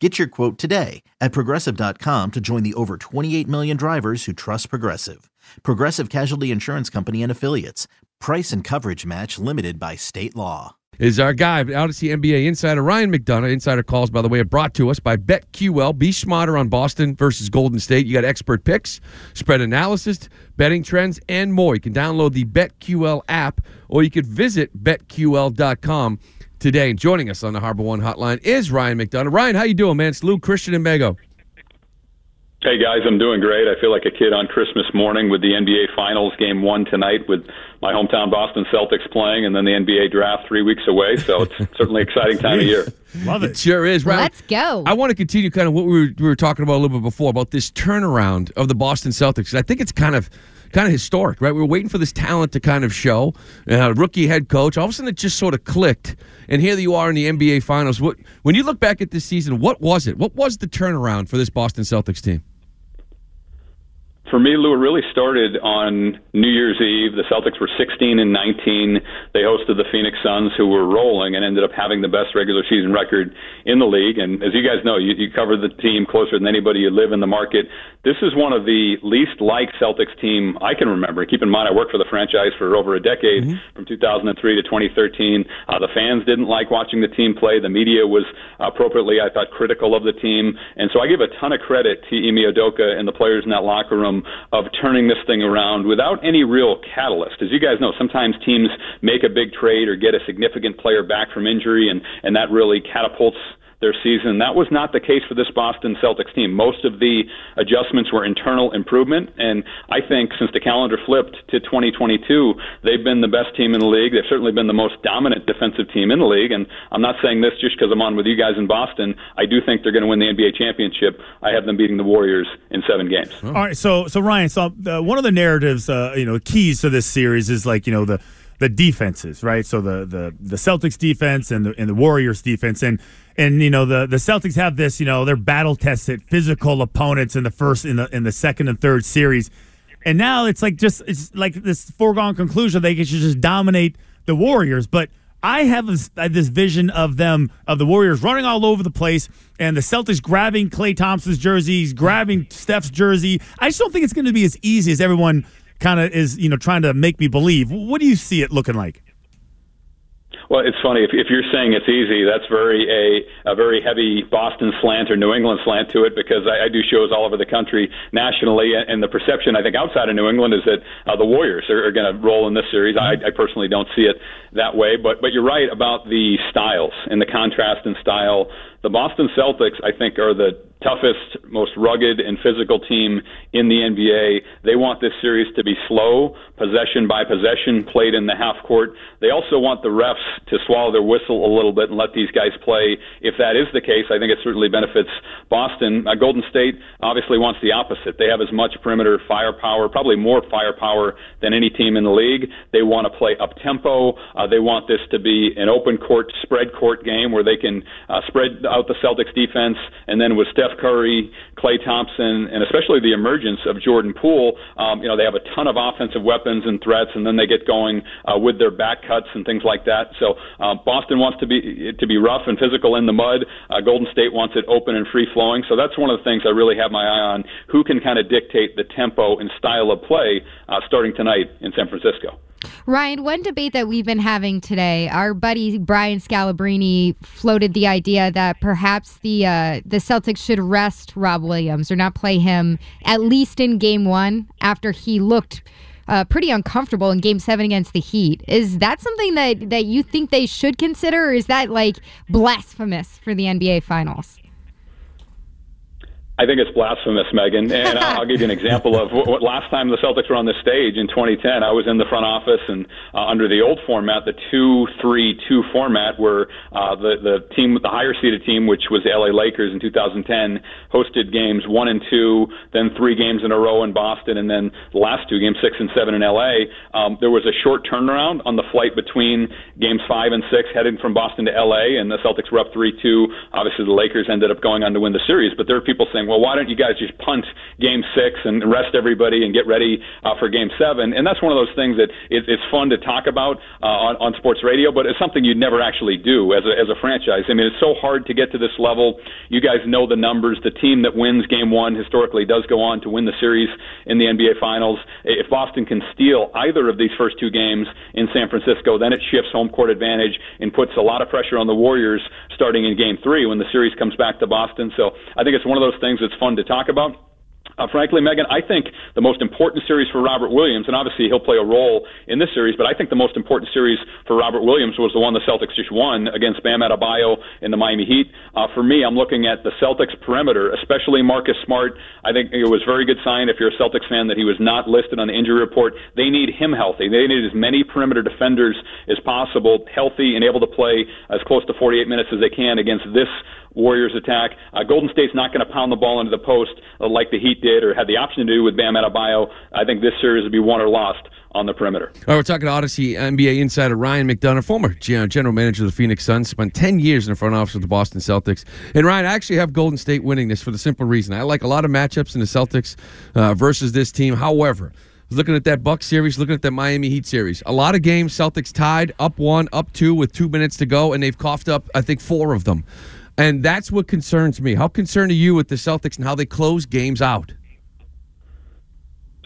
Get your quote today at progressive.com to join the over 28 million drivers who trust Progressive. Progressive Casualty Insurance Company and Affiliates. Price and coverage match limited by state law. is our guy, Audacy NBA insider Ryan McDonough. Insider calls, by the way, are brought to us by BetQL. Be smarter on Boston versus Golden State. You got expert picks, spread analysis, betting trends, and more. You can download the BetQL app, or you could visit betql.com today. And joining us on the HarborOne Hotline is Ryan McDonough. Ryan, how you doing, man? It's Lou, Christian, and Mego. Hey guys, I'm doing great. I feel like a kid on Christmas morning with the NBA Finals game one tonight with my hometown Boston Celtics playing, and then the NBA draft three weeks away. So it's certainly exciting time of year. Love It it. sure is, Ryan. Let's go. I want to continue kind of what we were, we were talking about a little bit before about this turnaround of the Boston Celtics. I think it's kind of kind of historic, right? We were waiting for this talent to kind of show. Uh, rookie head coach, all of a sudden it just sort of clicked, and here you are in the NBA Finals. What when you look back at this season, what was it? What was the turnaround for this Boston Celtics team? For me, Lou, it really started on New Year's Eve. The Celtics were 16 and 19. They hosted the Phoenix Suns, who were rolling and ended up having the best regular season record in the league. And as you guys know, you, you cover the team closer than anybody. You live in the market. This is one of the least liked Celtics team I can remember. Keep in mind, I worked for the franchise for over a decade, from 2003 to 2013. Uh, the fans didn't like watching the team play. The media was appropriately, I thought, critical of the team. And so I give a ton of credit to Ime Udoka and the players in that locker room of turning this thing around without any real catalyst. As you guys know, sometimes teams make a big trade or get a significant player back from injury, and, and that really catapults their season. That was not the case for this Boston Celtics team. Most of the adjustments were internal improvement, and I think since the calendar flipped to 2022, they've been the best team in the league. They've certainly been the most dominant defensive team in the league, and I'm not saying this just because I'm on with you guys in Boston. I do think they're going to win the NBA championship. I have them beating the Warriors in seven games. All right, so so Ryan, so uh, one of the narratives, uh, you know, keys to this series is like you know the the defenses, right? So the the the Celtics defense and the and the Warriors defense, and and you know the the Celtics have this, you know, they're battle tested, physical opponents in the first, in the in the second and third series, and now it's like just it's like this foregone conclusion they should just dominate the Warriors, but. I have this, uh, this vision of them of the Warriors running all over the place, and the Celtics grabbing Klay Thompson's jerseys, grabbing Steph's jersey. I just don't think it's going to be as easy as everyone kind of is, you know, trying to make me believe. What do you see it looking like? Well, it's funny if, if you're saying it's easy. That's very a, a very heavy Boston slant or New England slant to it because I, I do shows all over the country nationally, and, the perception I think outside of New England is that uh, the Warriors are, are going to roll in this series. I, I personally don't see it that way, but but you're right about the styles and the contrast in style. The Boston Celtics, I think, are the toughest, most rugged, and physical team in the NBA. They want this series to be slow, possession by possession, played in the half court. They also want the refs to swallow their whistle a little bit and let these guys play. If that is the case, I think it certainly benefits Boston. Uh, Golden State obviously wants the opposite. They have as much perimeter firepower, probably more firepower than any team in the league. They want to play up tempo. Uh, they want this to be an open court, spread court game where they can uh, spread out the Celtics defense, and then with Steph Curry, Klay Thompson, and especially the emergence of Jordan Poole, um, you know they have a ton of offensive weapons and threats, and then they get going uh, with their back cuts and things like that. So uh, Boston wants to be to be rough and physical in the mud. Uh, Golden State wants it open and free flowing. So that's one of the things I really have my eye on: who can kind of dictate the tempo and style of play uh, starting tonight in San Francisco. Ryan, one debate that we've been having today, our buddy Brian Scalabrine floated the idea that perhaps the uh, the Celtics should rest Rob Williams or not play him at least in Game One after he looked uh, pretty uncomfortable in Game Seven against the Heat. Is that something that that you think they should consider, or is that like blasphemous for the NBA Finals? I think it's blasphemous, Megan. And I'll give you an example of what, what last time the Celtics were on the stage in 2010. I was in the front office, and uh, under the old format, the two-three-two format, where uh, the the team, with the higher seeded team, which was the LA Lakers in 2010, hosted games one and two, then three games in a row in Boston, and then the last two games, six and seven in LA. Um, there was a short turnaround on the flight between games five and six, heading from Boston to LA, and the Celtics were up three-two. Obviously, the Lakers ended up going on to win the series, but there are people saying well, why don't you guys just punt game six and rest everybody and get ready uh, for game seven? And that's one of those things that it, it's fun to talk about uh, on, on sports radio, but it's something you'd never actually do as a, as a franchise. I mean, it's so hard to get to this level. You guys know the numbers. The team that wins game one historically does go on to win the series in the NBA Finals. If Boston can steal either of these first two games in San Francisco, then it shifts home court advantage and puts a lot of pressure on the Warriors starting in game three when the series comes back to Boston. So I think it's one of those things things that's fun to talk about. Uh, frankly, Megan, I think the most important series for Robert Williams, and obviously he'll play a role in this series, but I think the most important series for Robert Williams was the one the Celtics just won against Bam Adebayo in the Miami Heat. Uh, for me, I'm looking at the Celtics perimeter, especially Marcus Smart. I think it was a very good sign if you're a Celtics fan that he was not listed on the injury report. They need him healthy. They need as many perimeter defenders as possible healthy and able to play as close to 48 minutes as they can against this Warriors attack. Uh, Golden State's not going to pound the ball into the post uh, like the Heat did or had the option to do with Bam Adebayo. I think this series would be won or lost on the perimeter. All right, we're talking to Audacy NBA insider Ryan McDonough, former general manager of the Phoenix Suns, spent 10 years in the front office of the Boston Celtics. And Ryan, I actually have Golden State winning this for the simple reason I like a lot of matchups in the Celtics uh, versus this team. However, looking at that Buck series, looking at that Miami Heat series. A lot of games, Celtics tied, up one, up two with two minutes to go, and they've coughed up, I think, four of them. And that's what concerns me. How concerned are you with the Celtics and how they close games out?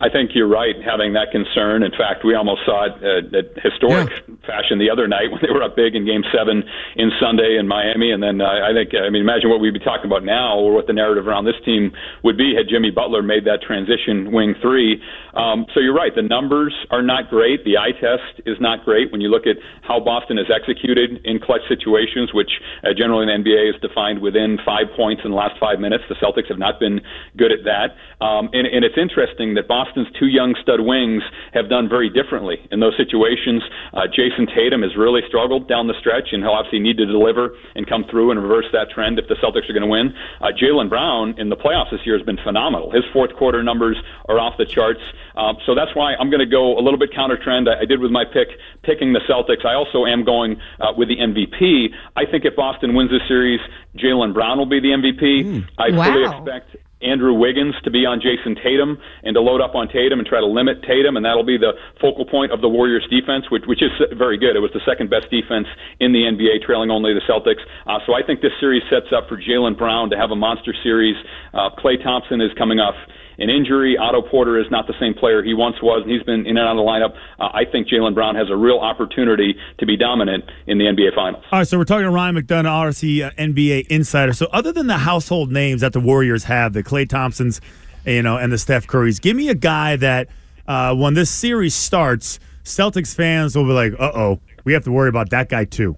I think you're right having that concern. In fact, we almost saw it uh, at historic yeah. fashion the other night when they were up big in Game Seven in Sunday in Miami. And then uh, I think, I mean, imagine what we'd be talking about now, or what the narrative around this team would be had Jimmy Butler made that transition wing three. Um, so you're right. The numbers are not great. The eye test is not great when you look at how Boston has executed in clutch situations, which uh, generally in the NBA is defined within five points in the last five minutes. The Celtics have not been good at that. Um, and, and it's interesting that Boston Boston's two young stud wings have done very differently in those situations. Uh, Jayson Tatum has really struggled down the stretch, and he'll obviously need to deliver and come through and reverse that trend if the Celtics are going to win. Uh, Jaylen Brown in the playoffs this year has been phenomenal. His fourth quarter numbers are off the charts. Uh, so that's why I'm going to go a little bit counter trend. I, I did with my pick picking the Celtics. I also am going uh, with the MVP. I think if Boston wins this series, Jaylen Brown will be the MVP. Mm. I wow. fully expect Andrew Wiggins to be on Jayson Tatum and to load up on Tatum and try to limit Tatum, and that'll be the focal point of the Warriors' defense, which, which is very good. It was the second best defense in the NBA, trailing only the Celtics. Uh, so I think this series sets up for Jaylen Brown to have a monster series. Uh, Klay Thompson is coming off an injury. Otto Porter is not the same player he once was, and he's been in and out of the lineup. Uh, I think Jaylen Brown has a real opportunity to be dominant in the NBA Finals. All right, so we're talking to Ryan McDonough, RC uh, NBA insider. So, other than the household names that the Warriors have, the Klay Thompsons, you know, and the Steph Currys, give me a guy that uh, when this series starts, Celtics fans will be like, "Uh oh, we have to worry about that guy too."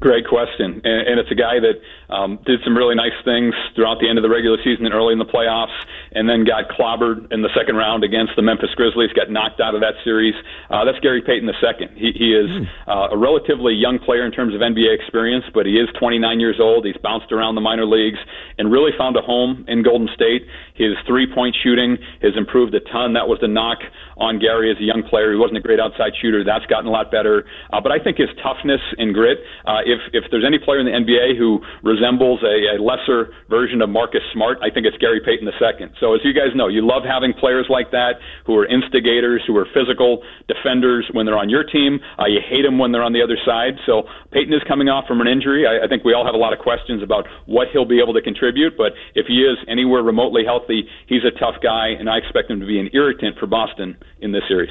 Great question, and, and it's a guy that um, did some really nice things throughout the end of the regular season and early in the playoffs, and then got clobbered in the second round against the Memphis Grizzlies. Got knocked out of that series. Uh, that's Gary Payton II. He, he is hmm. uh, a relatively young player in terms of NBA experience, but he is 29 years old. He's bounced around the minor leagues and really found a home in Golden State. His three-point shooting has improved a ton. That was the knock on Gary as a young player. He wasn't a great outside shooter. That's gotten a lot better. Uh, but I think his toughness and grit. Uh, if if there's any player in the NBA who resembles a, a lesser version of Marcus Smart, I think it's Gary Payton II. So as you guys know, you love having players like that who are instigators, who are physical defenders when they're on your team. Uh, you hate them when they're on the other side. So Payton is coming off from an injury. I, I think we all have a lot of questions about what he'll be able to contribute. But if he is anywhere remotely healthy, he's a tough guy, and I expect him to be an irritant for Boston in this series.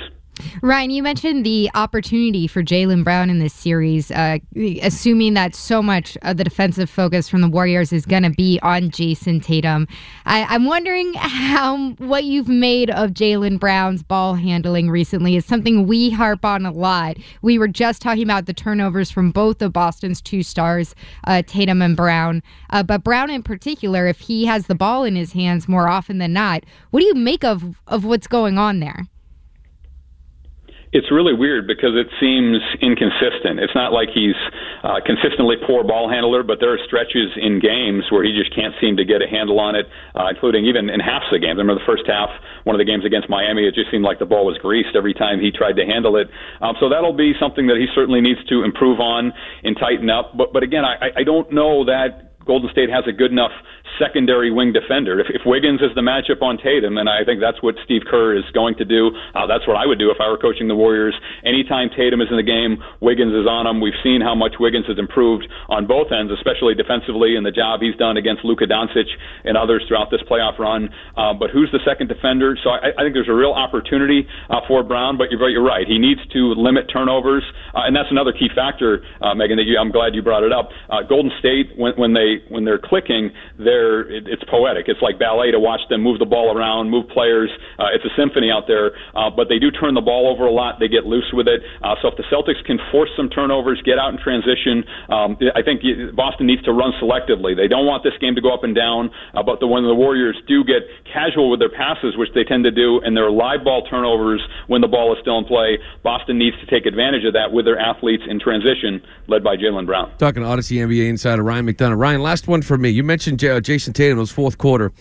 Ryan, you mentioned the opportunity for Jaylen Brown in this series, uh, assuming that so much of the defensive focus from the Warriors is going to be on Jayson Tatum. I, am wondering how what you've made of Jaylen Brown's ball handling recently is something we harp on a lot. We were just talking about the turnovers from both of Boston's two stars, uh, Tatum and Brown, uh, but Brown in particular, if he has the ball in his hands more often than not, what do you make of of what's going on there? It's really weird because it seems inconsistent. It's not like he's uh, consistently poor ball handler, but there are stretches in games where he just can't seem to get a handle on it, uh, including even in half the games. I remember the first half, one of the games against Miami, it just seemed like the ball was greased every time he tried to handle it. Um, so that'll be something that he certainly needs to improve on and tighten up. But but again, I, I don't know that Golden State has a good enough secondary wing defender. If, if Wiggins is the matchup on Tatum, and I think that's what Steve Kerr is going to do, uh, that's what I would do if I were coaching the Warriors. Anytime Tatum is in the game, Wiggins is on him. We've seen how much Wiggins has improved on both ends, especially defensively, and the job he's done against Luka Doncic and others throughout this playoff run. Uh, but who's the second defender? So I, I think there's a real opportunity uh, for Brown. But you're, you're right; he needs to limit turnovers, uh, and that's another key factor, uh, Megan. That you, I'm glad you brought it up. Uh, Golden State, when, when they when they're clicking, they're it, it's poetic. It's like ballet to watch them move the ball around, move players. Uh, it's a symphony out there. Uh, but they do turn the ball over a lot. They get loose with it. Uh, so if the Celtics can force some turnovers, get out in transition, um, I think Boston needs to run selectively. They don't want this game to go up and down. Uh, but the, when the Warriors do get casual with their passes, which they tend to do, and their live ball turnovers when the ball is still in play, Boston needs to take advantage of that with their athletes in transition, led by Jaylen Brown. Talking Audacy NBA insider Ryan McDonough. Ryan, last one for me. You mentioned J- Jayson Tatum, those fourth quarter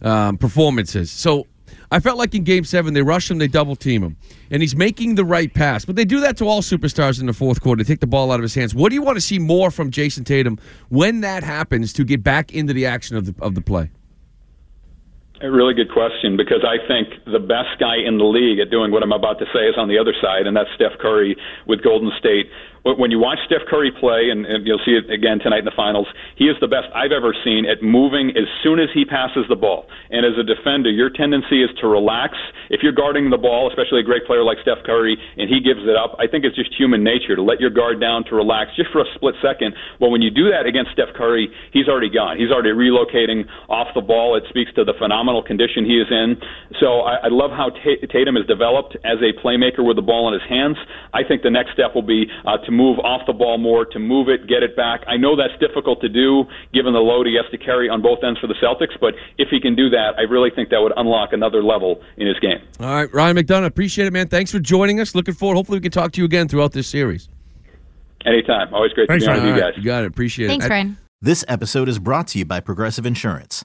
um, performances. So I felt like in game seven, they rush him, they double team him, and he's making the right pass. But they do that to all superstars in the fourth quarter. They take the ball out of his hands. What do you want to see more from Jayson Tatum when that happens to get back into the action of the, of the play? A really good question because I think the best guy in the league at doing what I'm about to say is on the other side, and that's Steph Curry with Golden State when you watch Steph Curry play, and, and you'll see it again tonight in the finals, he is the best I've ever seen at moving as soon as he passes the ball. And as a defender, your tendency is to relax. If you're guarding the ball, especially a great player like Steph Curry, and he gives it up, I think it's just human nature to let your guard down, to relax just for a split second. Well, when you do that against Steph Curry, he's already gone. He's already relocating off the ball. It speaks to the phenomenal condition he is in. So I, I love how Tatum has developed as a playmaker with the ball in his hands. I think the next step will be uh, to move off the ball more, to move it, get it back. I know that's difficult to do given the load he has to carry on both ends for the Celtics, but if he can do that, I really think that would unlock another level in his game. All right, Ryan McDonough, appreciate it, man. Thanks for joining us. Looking forward. Hopefully, we can talk to you again throughout this series. Anytime. Always great Thanks, to be on with you guys. You got it. Appreciate Thanks, it. Thanks, Ryan. This episode is brought to you by Progressive Insurance.